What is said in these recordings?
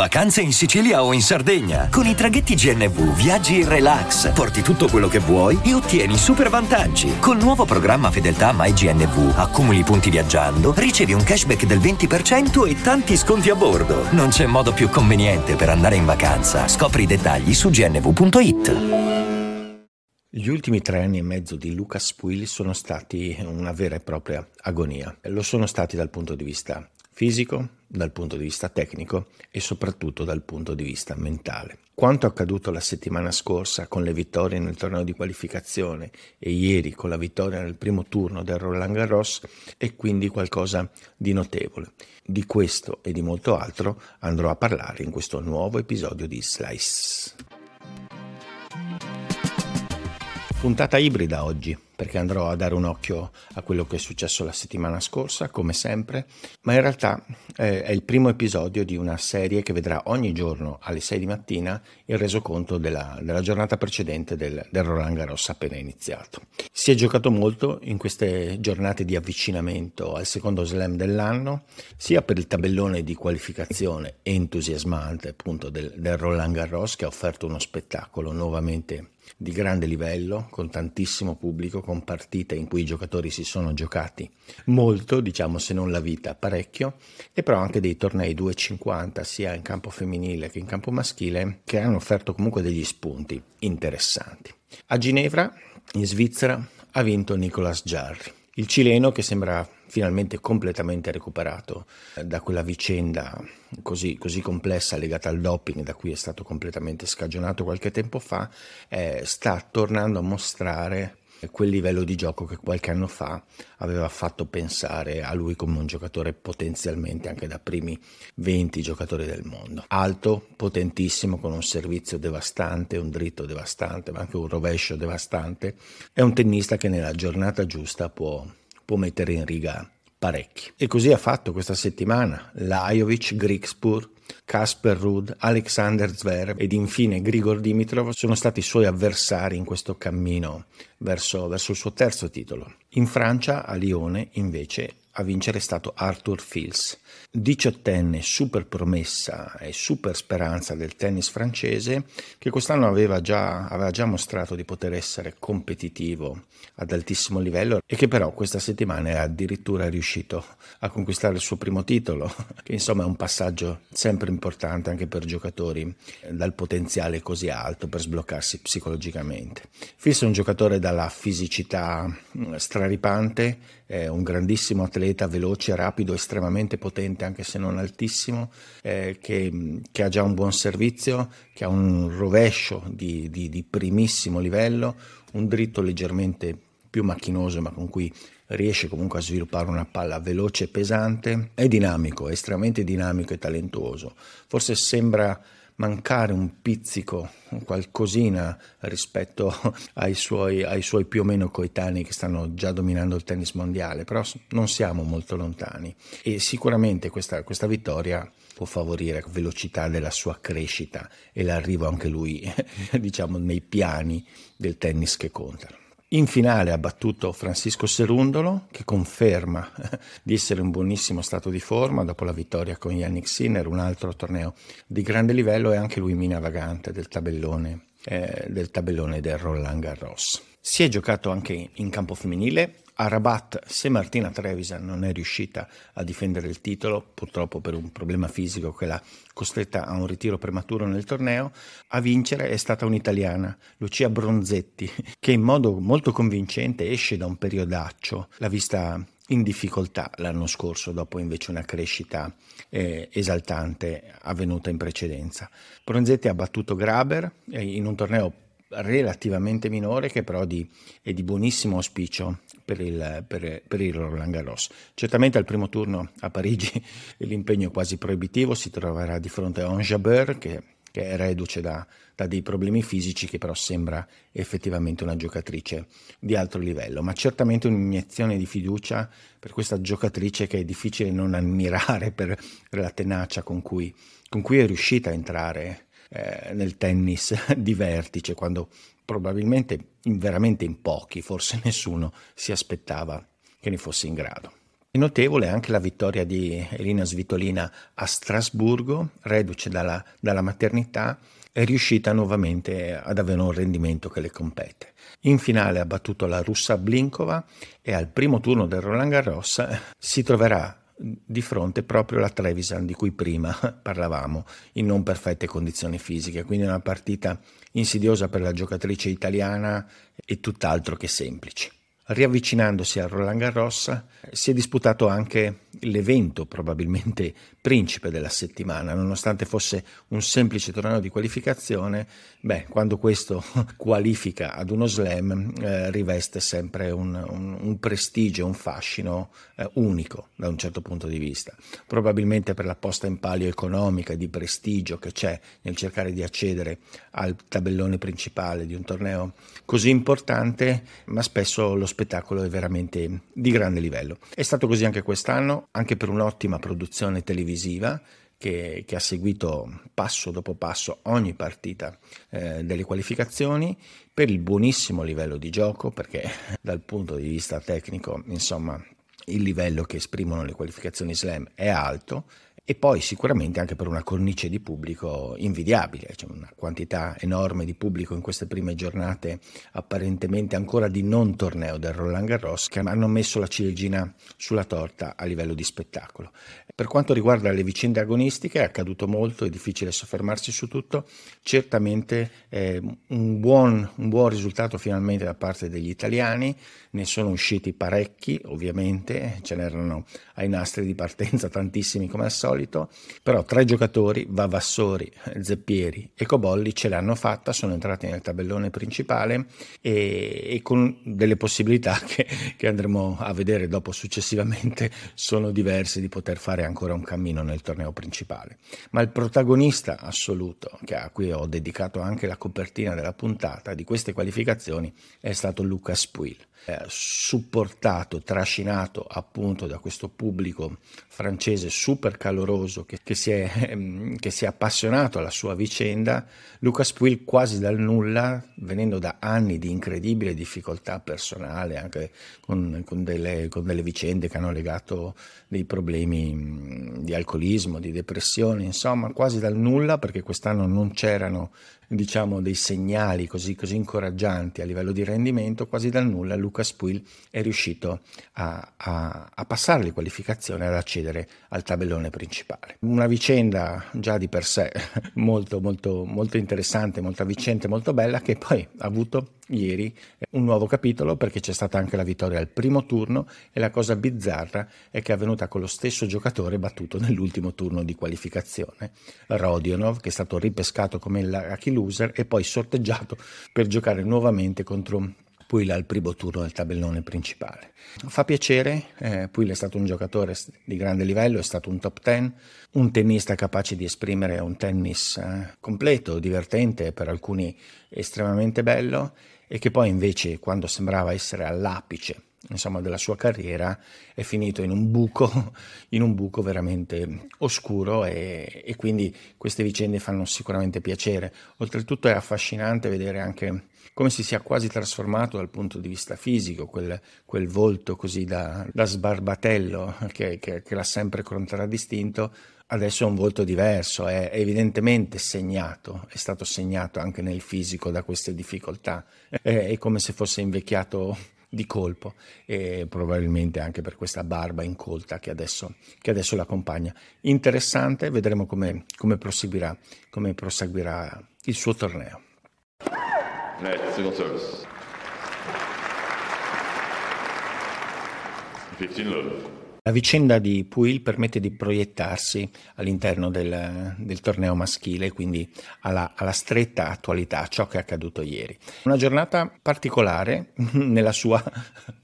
Vacanze in Sicilia o in Sardegna. Con i traghetti GNV viaggi in relax, porti tutto quello che vuoi e ottieni super vantaggi. Col nuovo programma Fedeltà MyGNV accumuli punti viaggiando, ricevi un cashback del 20% e tanti sconti a bordo. Non c'è modo più conveniente per andare in vacanza. Scopri i dettagli su gnv.it. Gli ultimi tre anni e mezzo di Lucas Puil sono stati una vera e propria agonia. Lo sono stati dal punto di vista fisico, dal punto di vista tecnico e soprattutto dal punto di vista mentale. Quanto accaduto la settimana scorsa con le vittorie nel torneo di qualificazione e ieri con la vittoria nel primo turno del Roland Garros è quindi qualcosa di notevole. Di questo e di molto altro andrò a parlare in questo nuovo episodio di Slice. Puntata ibrida oggi perché andrò a dare un occhio a quello che è successo la settimana scorsa, come sempre, ma in realtà eh, è il primo episodio di una serie che vedrà ogni giorno alle 6 di mattina il resoconto della, della giornata precedente del, del Roland Garros appena iniziato. Si è giocato molto in queste giornate di avvicinamento al secondo slam dell'anno, sia per il tabellone di qualificazione entusiasmante appunto del, del Roland Garros che ha offerto uno spettacolo nuovamente di grande livello, con tantissimo pubblico, con partite in cui i giocatori si sono giocati molto, diciamo se non la vita, parecchio, e però anche dei tornei 250 sia in campo femminile che in campo maschile che hanno offerto comunque degli spunti interessanti. A Ginevra, in Svizzera, ha vinto Nicolas Jarry, il cileno che sembra finalmente completamente recuperato eh, da quella vicenda così, così, complessa legata al doping da cui è stato completamente scagionato qualche tempo fa, eh, sta tornando a mostrare quel livello di gioco che qualche anno fa aveva fatto pensare a lui come un giocatore potenzialmente anche da primi 20 giocatori del mondo. Alto, potentissimo, con un servizio devastante, un dritto devastante, ma anche un rovescio devastante. È un tennista che nella giornata giusta può può mettere in riga parecchi. E così ha fatto questa settimana Lajovic, Grigspur, Kasper Rudd, Alexander Zverev ed infine Grigor Dimitrov sono stati i suoi avversari in questo cammino verso, verso il suo terzo titolo. In Francia, a Lione, invece, a vincere è stato Arthur Fils, diciottenne super promessa e super speranza del tennis francese che quest'anno aveva già, aveva già mostrato di poter essere competitivo ad altissimo livello e che però questa settimana è addirittura riuscito a conquistare il suo primo titolo, che insomma è un passaggio sempre importante anche per giocatori dal potenziale così alto per sbloccarsi psicologicamente. Fils è un giocatore dalla fisicità straripante, è un grandissimo atleta, veloce, rapido, estremamente potente, anche se non altissimo, eh, che, che, ha già un buon servizio, che ha un rovescio di, di, di primissimo livello, un dritto leggermente più macchinoso, ma con cui riesce comunque a sviluppare una palla veloce e pesante, è dinamico, è estremamente dinamico e talentuoso. Forse sembra mancare un pizzico, qualcosina rispetto ai suoi, ai suoi, più o meno coetanei che stanno già dominando il tennis mondiale, però non siamo molto lontani e sicuramente questa, questa vittoria può favorire la velocità della sua crescita e l'arrivo anche lui, diciamo, nei piani del tennis che contano. In finale ha battuto Francisco Serundolo, che conferma di essere in buonissimo stato di forma dopo la vittoria con Yannick Sinner, un altro torneo di grande livello e anche lui mina vagante del tabellone, eh, del, tabellone del Roland Garros. Si è giocato anche in campo femminile, a Rabat, se Martina Trevisan non è riuscita a difendere il titolo, purtroppo per un problema fisico che l'ha costretta a un ritiro prematuro nel torneo, a vincere è stata un'italiana, Lucia Bronzetti, che in modo molto convincente esce da un periodaccio, l'ha vista in difficoltà l'anno scorso, dopo invece una crescita eh, esaltante avvenuta in precedenza. Bronzetti ha battuto Graber eh, in un torneo relativamente minore che però di, è di buonissimo auspicio per il, per, per il Roland Garros. Certamente al primo turno a Parigi l'impegno è quasi proibitivo, si troverà di fronte a Onjabeur che, che è reduce da, da dei problemi fisici che però sembra effettivamente una giocatrice di alto livello, ma certamente un'iniezione di fiducia per questa giocatrice che è difficile non ammirare per la tenacia con cui, con cui è riuscita a entrare eh, nel tennis di vertice, quando probabilmente in, veramente in pochi, forse nessuno, si aspettava che ne fosse in grado. È notevole anche la vittoria di Elina Svitolina a Strasburgo, reduce dalla, dalla maternità, è riuscita nuovamente ad avere un rendimento che le compete. In finale ha battuto la russa Blinkova e al primo turno del Roland Garros si troverà di fronte proprio la Trevisan di cui prima parlavamo, in non perfette condizioni fisiche, quindi una partita insidiosa per la giocatrice italiana e tutt'altro che semplice. Riavvicinandosi al Roland Garros si è disputato anche l'evento probabilmente principe della settimana, nonostante fosse un semplice torneo di qualificazione, beh, quando questo qualifica ad uno slam eh, riveste sempre un, un, un, prestigio, un fascino eh, unico da un certo punto di vista. Probabilmente per la posta in palio economica e di prestigio che c'è nel cercare di accedere al tabellone principale di un torneo così importante, ma spesso lo spettacolo è veramente di grande livello. È stato così anche quest'anno, anche per un'ottima produzione televisiva che, che, ha seguito passo dopo passo ogni partita eh, delle qualificazioni per il buonissimo livello di gioco, perché dal punto di vista tecnico, insomma, il livello che esprimono le qualificazioni slam è alto e poi sicuramente anche per una cornice di pubblico invidiabile, c'è una quantità enorme di pubblico in queste prime giornate apparentemente ancora di non torneo del Roland Garros che hanno messo la ciliegina sulla torta a livello di spettacolo. Per quanto riguarda le vicende agonistiche è accaduto molto, è difficile soffermarsi su tutto, certamente eh, un, buon, un buon risultato finalmente da parte degli italiani, ne sono usciti parecchi ovviamente, ce n'erano ai nastri di partenza tantissimi come al solito, però tre giocatori, Vavassori, Zeppieri e Cobolli, ce l'hanno fatta, sono entrati nel tabellone principale e, e con delle possibilità che, che, andremo a vedere dopo successivamente sono diverse di poter fare ancora un cammino nel torneo principale. Ma il protagonista assoluto, a cui ho dedicato anche la copertina della puntata di queste qualificazioni, è stato Lucas Puil eh, supportato, trascinato appunto da questo pubblico francese super caloroso che, che, si è, ehm, che, si è, appassionato alla sua vicenda, Lucas Puil quasi dal nulla, venendo da anni di incredibile difficoltà personale, anche con, con, delle, con delle, vicende che hanno legato dei problemi di alcolismo, di depressione, insomma quasi dal nulla perché quest'anno non c'erano diciamo, dei segnali così, così, incoraggianti a livello di rendimento, quasi dal nulla Lucas Puil è riuscito a, a, a passare le qualificazioni ad accedere al tabellone principale. Una vicenda già di per sé molto, molto, molto interessante, molto avvincente, molto bella, che poi ha avuto ieri un nuovo capitolo perché c'è stata anche la vittoria al primo turno e la cosa bizzarra è che è avvenuta con lo stesso giocatore battuto nell'ultimo turno di qualificazione, Rodionov, che è stato ripescato come lucky loser e poi sorteggiato per giocare nuovamente contro Puil al primo turno del tabellone principale. Fa piacere, eh, Puil è stato un giocatore di grande livello, è stato un top 10, un tennista capace di esprimere un tennis eh, completo, divertente, per alcuni estremamente bello e che poi invece quando sembrava essere all'apice insomma, della sua carriera è finito in un buco, in un buco veramente oscuro e, e, quindi queste vicende fanno sicuramente piacere. Oltretutto è affascinante vedere anche come si sia quasi trasformato dal punto di vista fisico, quel, quel volto così da, da sbarbatello che, che, che l'ha sempre contraddistinto adesso è un volto diverso, è evidentemente segnato, è stato segnato anche nel fisico da queste difficoltà, è, come se fosse invecchiato di colpo e probabilmente anche per questa barba incolta che adesso, che adesso l'accompagna. Interessante, vedremo come, come, proseguirà, come proseguirà il suo torneo. Net, single service. 15 love. La vicenda di Puil permette di proiettarsi all'interno del, del torneo maschile, quindi alla, alla, stretta attualità, ciò che è accaduto ieri. Una giornata particolare nella sua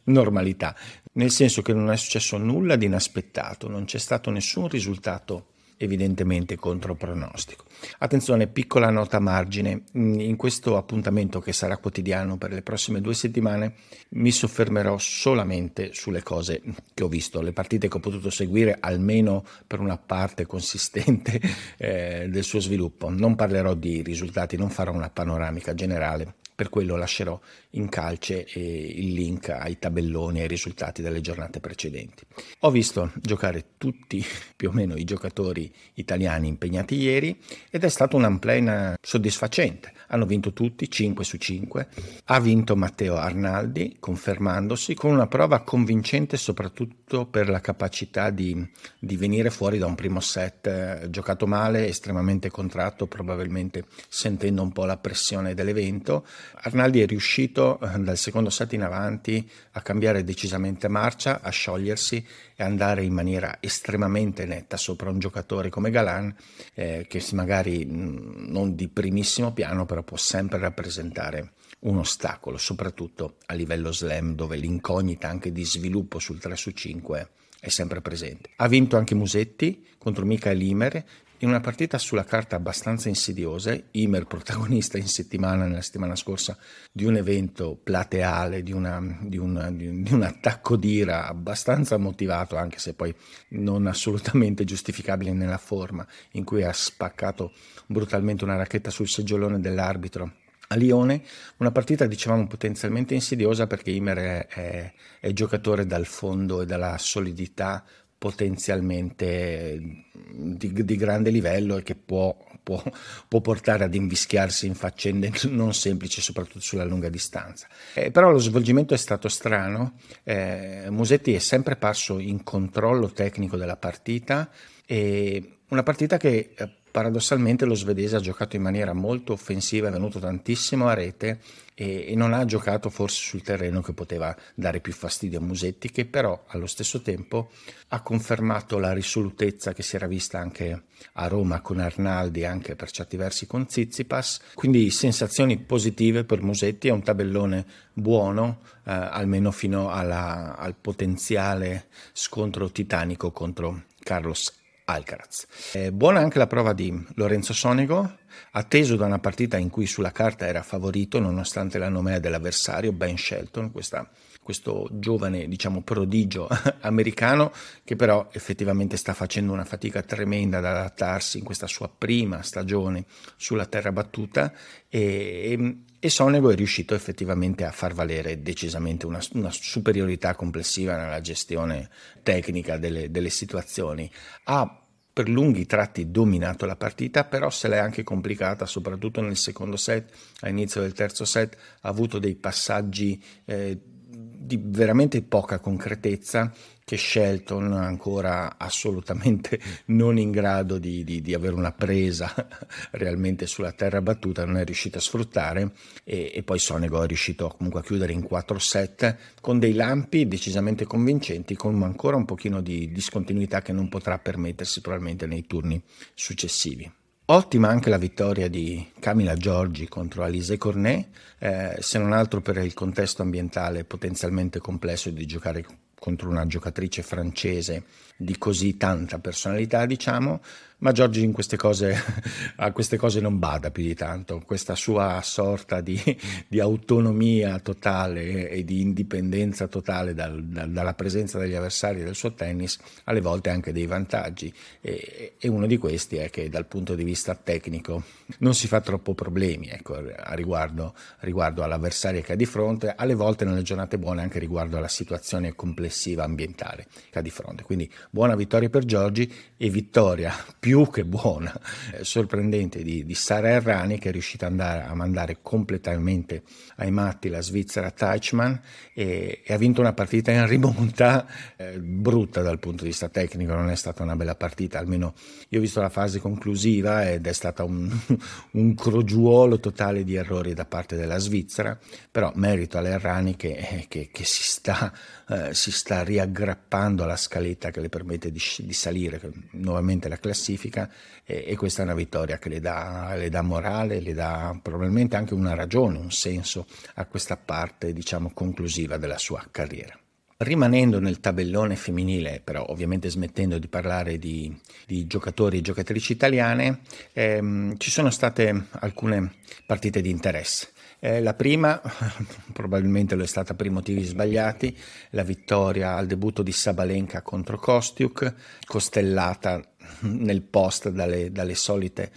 normalità, nel senso che non è successo nulla di inaspettato, non c'è stato nessun risultato evidentemente contro pronostico. Attenzione, piccola nota a margine, in questo appuntamento che sarà quotidiano per le prossime due settimane mi soffermerò solamente sulle cose che ho visto, le partite che ho potuto seguire almeno per una parte consistente eh, del suo sviluppo. Non parlerò di risultati, non farò una panoramica generale per quello lascerò in calce il link ai tabelloni e ai risultati delle giornate precedenti. Ho visto giocare tutti più o meno i giocatori italiani impegnati ieri ed è stato un unplane soddisfacente. Hanno vinto tutti, 5 su 5. Ha vinto Matteo Arnaldi, confermandosi, con una prova convincente soprattutto per la capacità di, di venire fuori da un primo set eh, giocato male, estremamente contratto, probabilmente sentendo un po' la pressione dell'evento Arnaldi è riuscito eh, dal secondo set in avanti a cambiare decisamente marcia, a sciogliersi e andare in maniera estremamente netta sopra un giocatore come Galan, eh, che magari mm, non di primissimo piano, però può sempre rappresentare un ostacolo, soprattutto a livello slam, dove l'incognita anche di sviluppo sul 3 su 5 è sempre presente. Ha vinto anche Musetti contro Michael Imer, in una partita sulla carta abbastanza insidiosa, Imer protagonista in settimana, nella settimana scorsa, di un evento plateale, di, una, di, una, di, un, di un attacco d'ira abbastanza motivato, anche se poi non assolutamente giustificabile nella forma, in cui ha spaccato brutalmente una racchetta sul seggiolone dell'arbitro a Lione, una partita dicevamo potenzialmente insidiosa perché Imer è, è, è giocatore dal fondo e dalla solidità potenzialmente di, di, grande livello e che può, può, può, portare ad invischiarsi in faccende non semplici, soprattutto sulla lunga distanza. Eh, però lo svolgimento è stato strano, eh, Musetti è sempre parso in controllo tecnico della partita e una partita che eh, paradossalmente lo svedese ha giocato in maniera molto offensiva, è venuto tantissimo a rete e, e, non ha giocato forse sul terreno che poteva dare più fastidio a Musetti, che però allo stesso tempo ha confermato la risolutezza che si era vista anche a Roma con Arnaldi anche per certi versi con Zizipas. Quindi sensazioni positive per Musetti, è un tabellone buono, eh, almeno fino alla, al potenziale scontro titanico contro Carlos Alcaraz. Eh, buona anche la prova di Lorenzo Sonego, atteso da una partita in cui sulla carta era favorito nonostante la nomea dell'avversario Ben Shelton, questa, questo giovane diciamo prodigio americano che però effettivamente sta facendo una fatica tremenda ad adattarsi in questa sua prima stagione sulla terra battuta e, e Sonego è riuscito effettivamente a far valere decisamente una, una superiorità complessiva nella gestione tecnica delle, delle situazioni. Ha per lunghi tratti dominato la partita, però se l'è anche complicata, soprattutto nel secondo set, all'inizio del terzo set, ha avuto dei passaggi eh, di veramente poca concretezza che Shelton ancora assolutamente non in grado di, di, di, avere una presa realmente sulla terra battuta non è riuscito a sfruttare e, e poi Sonego è riuscito comunque a chiudere in 4-7 con dei lampi decisamente convincenti con ancora un pochino di discontinuità che non potrà permettersi probabilmente nei turni successivi. Ottima anche la vittoria di Camila Giorgi contro Alise Cornet, eh, se non altro per il contesto ambientale potenzialmente complesso di giocare contro una giocatrice francese di così tanta personalità, diciamo, ma Giorgi in queste cose, a queste cose non bada più di tanto, questa sua sorta di, di autonomia totale e di indipendenza totale dal, dal, dalla presenza degli avversari del suo tennis, alle volte anche dei vantaggi e, e, uno di questi è che dal punto di vista tecnico non si fa troppo problemi ecco, a riguardo, riguardo all'avversario che ha di fronte, alle volte nelle giornate buone anche riguardo alla situazione complessiva ambientale che ha di fronte. Quindi buona vittoria per Giorgi e vittoria più che buona, eh, sorprendente di, di Sara Errani che è riuscita andare, a mandare completamente ai matti la Svizzera Teichmann e, e, ha vinto una partita in rimonta eh, brutta dal punto di vista tecnico, non è stata una bella partita, almeno io ho visto la fase conclusiva ed è stata un, un crogiuolo totale di errori da parte della Svizzera, però merito all'Errani che, che, che si, sta, eh, si, sta, riaggrappando alla scaletta che le permette di, di salire nuovamente la classifica e, e questa è una vittoria che le dà, le dà, morale, le dà probabilmente anche una ragione, un senso a questa parte diciamo conclusiva della sua carriera. Rimanendo nel tabellone femminile, però ovviamente smettendo di parlare di, di giocatori e giocatrici italiane, ehm, ci sono state alcune partite di interesse. Eh, la prima, probabilmente lo è stata per i motivi sbagliati, la vittoria al debutto di Sabalenka contro Kostiuk, costellata nel post dalle, dalle solite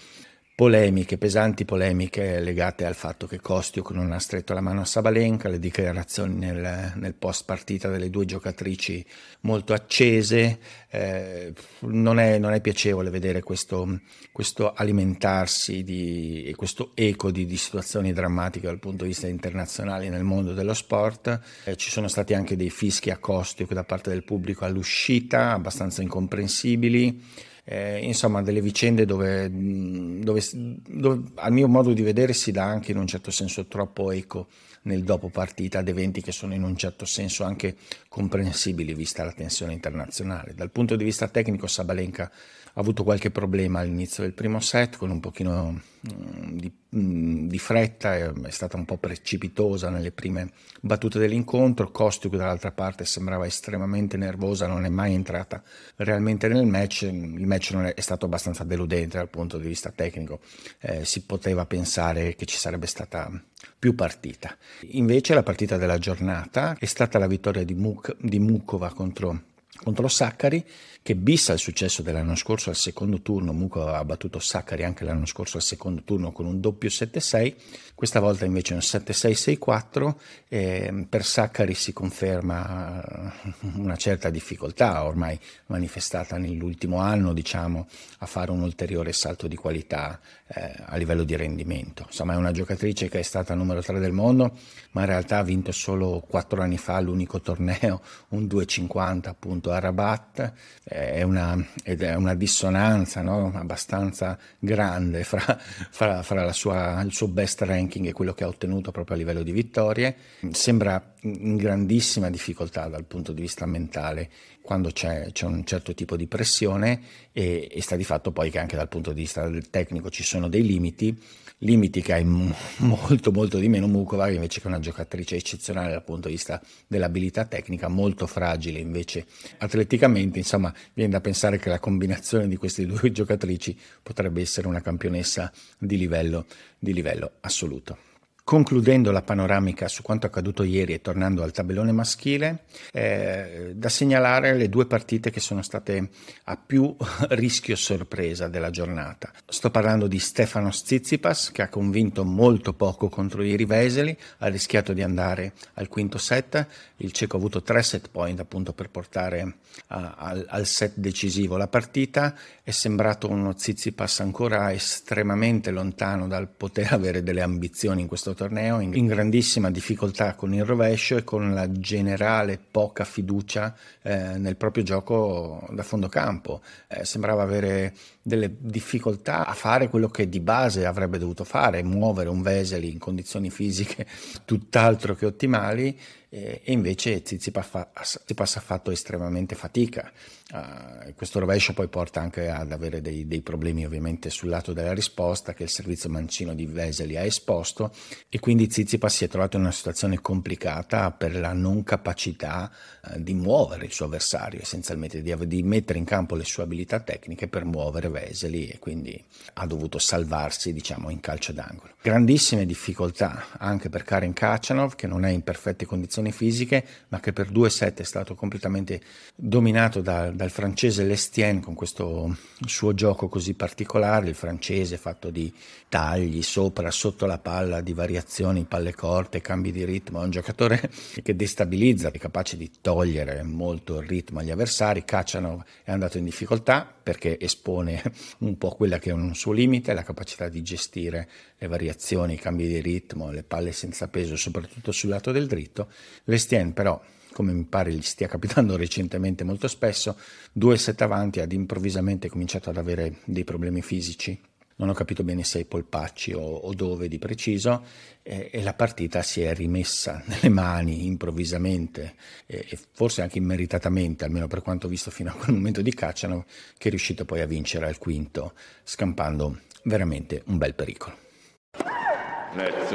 polemiche, pesanti polemiche legate al fatto che Kostiuk non ha stretto la mano a Sabalenka, le dichiarazioni nel, nel post partita delle due giocatrici molto accese, eh, non, è, non, è, piacevole vedere questo, questo alimentarsi di, e questo eco di, di, situazioni drammatiche dal punto di vista internazionale nel mondo dello sport, eh, ci sono stati anche dei fischi a Kostiuk da parte del pubblico all'uscita, abbastanza incomprensibili eh, insomma delle vicende dove, dove, dove, al mio modo di vedere si dà anche in un certo senso troppo eco nel dopo partita ad eventi che sono in un certo senso anche comprensibili vista la tensione internazionale. Dal punto di vista tecnico Sabalenka ha avuto qualche problema all'inizio del primo set con un pochino di, mm, di, fretta, è stata un po' precipitosa nelle prime battute dell'incontro, Kostiuk dall'altra parte sembrava estremamente nervosa, non è mai entrata realmente nel match, il match è, è, stato abbastanza deludente dal punto di vista tecnico, eh, si poteva pensare che ci sarebbe stata più partita. Invece la partita della giornata è stata la vittoria di, Muk- di Mukova contro contro Saccari che bissa il successo dell'anno scorso al secondo turno, Muco ha battuto Saccari anche l'anno scorso al secondo turno con un doppio 7-6, questa volta invece un 7-6-6-4, eh, per Saccari si conferma una certa difficoltà ormai manifestata nell'ultimo anno diciamo, a fare un ulteriore salto di qualità eh, a livello di rendimento. Insomma è una giocatrice che è stata numero 3 del mondo, ma in realtà ha vinto solo 4 anni fa l'unico torneo, un 2,50 appunto a Rabat, è una, è una dissonanza no? abbastanza grande fra, fra, fra sua, il suo best ranking e quello che ha ottenuto proprio a livello di vittorie. Sembra in grandissima difficoltà dal punto di vista mentale quando c'è, c'è un certo tipo di pressione e, e, sta di fatto poi che anche dal punto di vista tecnico ci sono dei limiti, limiti che hai molto molto di meno Mukova invece che una giocatrice eccezionale dal punto di vista dell'abilità tecnica, molto fragile invece atleticamente, insomma viene da pensare che la combinazione di queste due giocatrici potrebbe essere una campionessa di livello, di livello assoluto. Concludendo la panoramica su quanto accaduto ieri e tornando al tabellone maschile, eh, da segnalare le due partite che sono state a più rischio sorpresa della giornata. Sto parlando di Stefano Tsitsipas che ha convinto molto poco contro Iri Veseli, ha rischiato di andare al quinto set, il cieco ha avuto tre set point appunto per portare a, al, al, set decisivo la partita, è sembrato uno Tsitsipas ancora estremamente lontano dal poter avere delle ambizioni in questo torneo in, in grandissima difficoltà con il rovescio e con la generale poca fiducia eh, nel proprio gioco da fondo campo. Eh, sembrava avere delle difficoltà a fare quello che di base avrebbe dovuto fare, muovere un Veseli in condizioni fisiche tutt'altro che ottimali e invece Tsitsipas ha fatto estremamente fatica. Uh, questo rovescio poi porta anche ad avere dei, dei, problemi ovviamente sul lato della risposta che il servizio mancino di Veseli ha esposto e quindi Tsitsipas si è trovato in una situazione complicata per la non capacità uh, di muovere il suo avversario essenzialmente, di, di, mettere in campo le sue abilità tecniche per muovere Veseli e quindi ha dovuto salvarsi diciamo in calcio d'angolo. Grandissime difficoltà anche per Karen Kachanov che non è in perfette condizioni fisiche ma che per due set è stato completamente dominato da dal francese Lestien con questo suo gioco così particolare, il francese fatto di tagli sopra, sotto la palla, di variazioni, palle corte, cambi di ritmo, è un giocatore che destabilizza, è capace di togliere molto il ritmo agli avversari, Cacciano è andato in difficoltà perché espone un po' quella che è un suo limite, la capacità di gestire le variazioni, i cambi di ritmo, le palle senza peso, soprattutto sul lato del dritto. Lestien però come mi pare gli stia capitando recentemente molto spesso, due set avanti ad improvvisamente cominciato ad avere dei problemi fisici. Non ho capito bene se ai polpacci o, o dove di preciso e, e, la partita si è rimessa nelle mani improvvisamente e, e, forse anche immeritatamente, almeno per quanto ho visto fino a quel momento di Cacciano, che è riuscito poi a vincere al quinto, scampando veramente un bel pericolo. Net,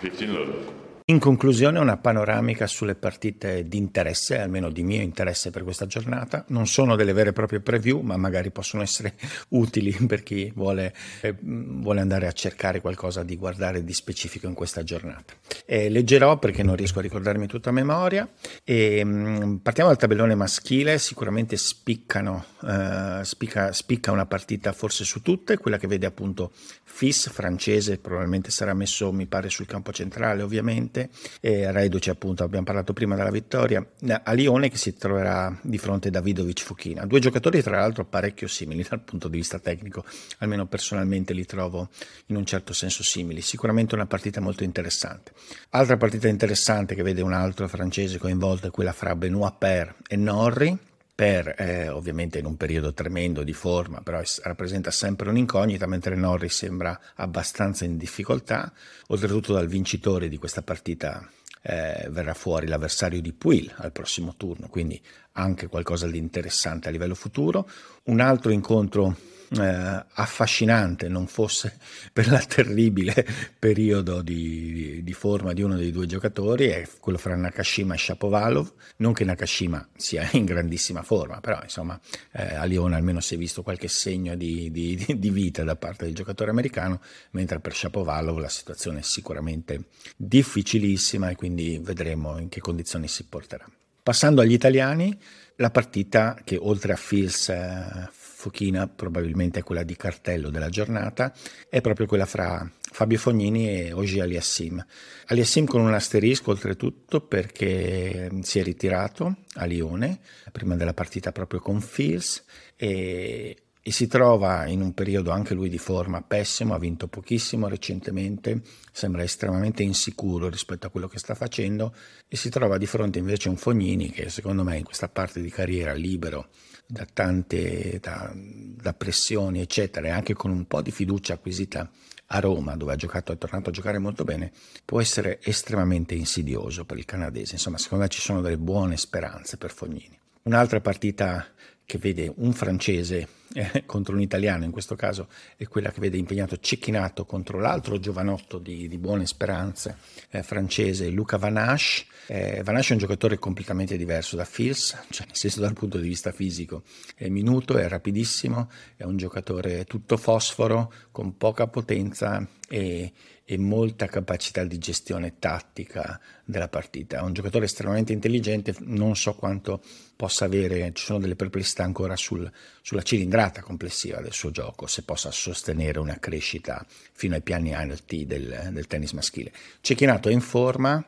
15 love. In conclusione, una panoramica sulle partite di interesse, almeno di mio interesse per questa giornata. Non sono delle vere e proprie preview, ma magari possono essere utili per chi vuole, eh, vuole andare a cercare qualcosa di guardare di specifico in questa giornata. Eh, leggerò perché non riesco a ricordarmi tutta a memoria. E, mm, partiamo dal tabellone maschile, sicuramente spiccano, eh, spicca, spicca una partita forse su tutte, quella che vede appunto Fis, francese, probabilmente sarà messo mi pare sul campo centrale ovviamente Udinese, e reduce appunto, abbiamo parlato prima della vittoria, a Lione che si troverà di fronte a Davidovic Fuchina. Due giocatori tra l'altro parecchio simili dal punto di vista tecnico, almeno personalmente li trovo in un certo senso simili. Sicuramente una partita molto interessante. Altra partita interessante che vede un altro francese coinvolto è quella fra Benoit Per e Norri per eh, ovviamente in un periodo tremendo di forma, però es- rappresenta sempre un'incognita, mentre Norris sembra abbastanza in difficoltà. Oltretutto dal vincitore di questa partita eh, verrà fuori l'avversario di Puil al prossimo turno, quindi anche qualcosa di interessante a livello futuro. Un altro incontro eh, affascinante non fosse per la terribile periodo di, di, forma di uno dei due giocatori è quello fra Nakashima e Shapovalov. Non che Nakashima sia in grandissima forma però insomma eh, a Lione almeno si è visto qualche segno di, di, di, vita da parte del giocatore americano mentre per Shapovalov la situazione è sicuramente difficilissima e quindi vedremo in che condizioni si porterà. Passando agli italiani la partita che oltre a Fils eh, Fochina probabilmente è quella di cartello della giornata, è proprio quella fra Fabio Fognini e Ogi Aliassim. Aliassim con un asterisco oltretutto perché si è ritirato a Lione prima della partita proprio con Fils e, e si trova in un periodo anche lui di forma pessimo, ha vinto pochissimo recentemente, sembra estremamente insicuro rispetto a quello che sta facendo e si trova di fronte invece a un Fognini che secondo me in questa parte di carriera libero da tante da, da pressioni, eccetera, e anche con un po' di fiducia acquisita a Roma, dove ha giocato, è tornato a giocare molto bene, può essere estremamente insidioso per il canadese. Insomma, secondo me ci sono delle buone speranze per Fognini. Un'altra partita che vede un francese eh, contro un italiano, in questo caso è quella che vede impegnato Cecchinato contro l'altro giovanotto di, di buone speranze eh, francese, Luca Vanache. Eh, Vanache è un giocatore completamente diverso da Fils, cioè nel senso dal punto di vista fisico. È minuto, è rapidissimo, è un giocatore tutto fosforo, con poca potenza e, e molta capacità di gestione tattica della partita. È un giocatore estremamente intelligente, non so quanto possa avere, ci sono delle perplessità ancora sul, sulla cilindrata complessiva del suo gioco, se possa sostenere una crescita fino ai piani ALT del, del tennis maschile. Cecchinato è in forma,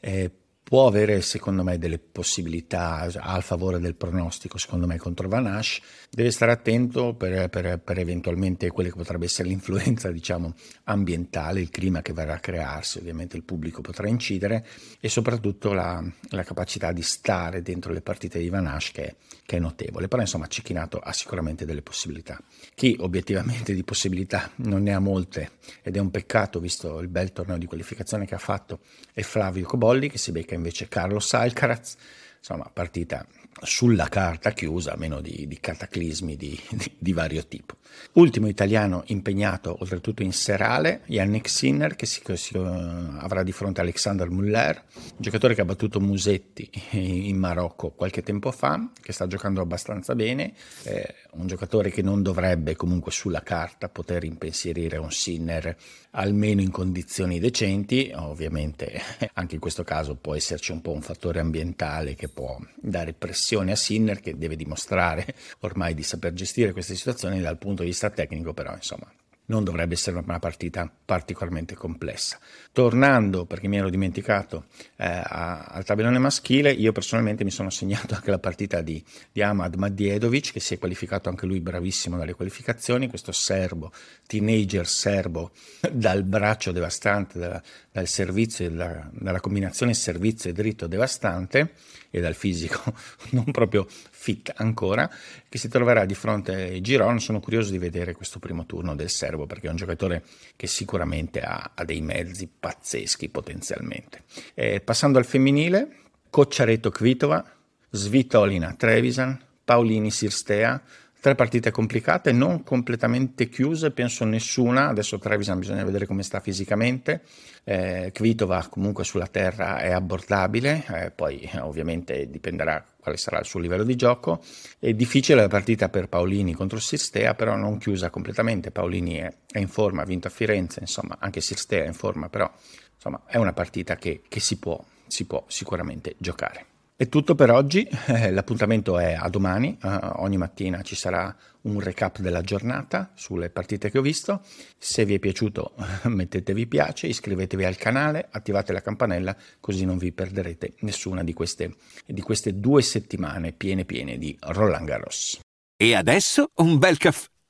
eh, può avere secondo me delle possibilità a favore del pronostico secondo me contro Van Ash deve stare attento per, per, per, eventualmente quella che potrebbe essere l'influenza diciamo ambientale il clima che verrà a crearsi. Ovviamente il pubblico potrà incidere e soprattutto la, la capacità di stare dentro le partite di Van Ash che, che, è notevole. Però insomma Cecchinato ha sicuramente delle possibilità. Chi obiettivamente di possibilità non ne ha molte ed è un peccato visto il bel torneo di qualificazione che ha fatto è Flavio Cobolli che si becca invece Carlos Alcaraz, insomma partita sulla carta chiusa, meno di, di cataclismi di, di, di, vario tipo. Ultimo italiano impegnato oltretutto in serale, Yannick Sinner, che si, si, uh, avrà di fronte Alexander Muller, giocatore che ha battuto Musetti in Marocco qualche tempo fa, che sta giocando abbastanza bene, eh, un giocatore che non dovrebbe comunque sulla carta poter impensierire un Sinner almeno in condizioni decenti, ovviamente anche in questo caso può esserci un po' un fattore ambientale che può dare pressione a Sinner che deve dimostrare ormai di saper gestire queste situazioni dal punto di vista tecnico, però insomma non dovrebbe essere una partita particolarmente complessa. Tornando, perché mi ero dimenticato, eh, al tabellone maschile, io personalmente mi sono segnato anche la partita di, di Ahmad Madjedovic, che si è qualificato anche lui bravissimo dalle qualificazioni, questo serbo, teenager serbo, dal braccio devastante, dalla, dal servizio, dalla, dalla combinazione servizio e dritto devastante, e dal fisico non proprio fit ancora, che si troverà di fronte a Giron. Sono curioso di vedere questo primo turno del serbo perché è un giocatore che sicuramente ha, ha dei mezzi pazzeschi potenzialmente. Eh, passando al femminile, Cocciaretto Kvitova, Svitolina Trevisan, Paolini Sirstea, Tre partite complicate, non completamente chiuse, penso nessuna. Adesso Trevisan bisogna vedere come sta fisicamente. Eh, Kvitova comunque sulla terra è abbordabile, eh, poi ovviamente dipenderà quale sarà il suo livello di gioco. È difficile la partita per Paolini contro Sirstea, però non chiusa completamente. Paolini è, è in forma, ha vinto a Firenze, insomma, anche Sirstea è in forma, però insomma è una partita che, che si, può, si può sicuramente giocare. È tutto per oggi, l'appuntamento è a domani, eh, ogni mattina ci sarà un recap della giornata sulle partite che ho visto. Se vi è piaciuto mettetevi piace, iscrivetevi al canale, attivate la campanella così non vi perderete nessuna di queste, di queste due settimane piene piene di Roland Garros. E adesso un bel caffè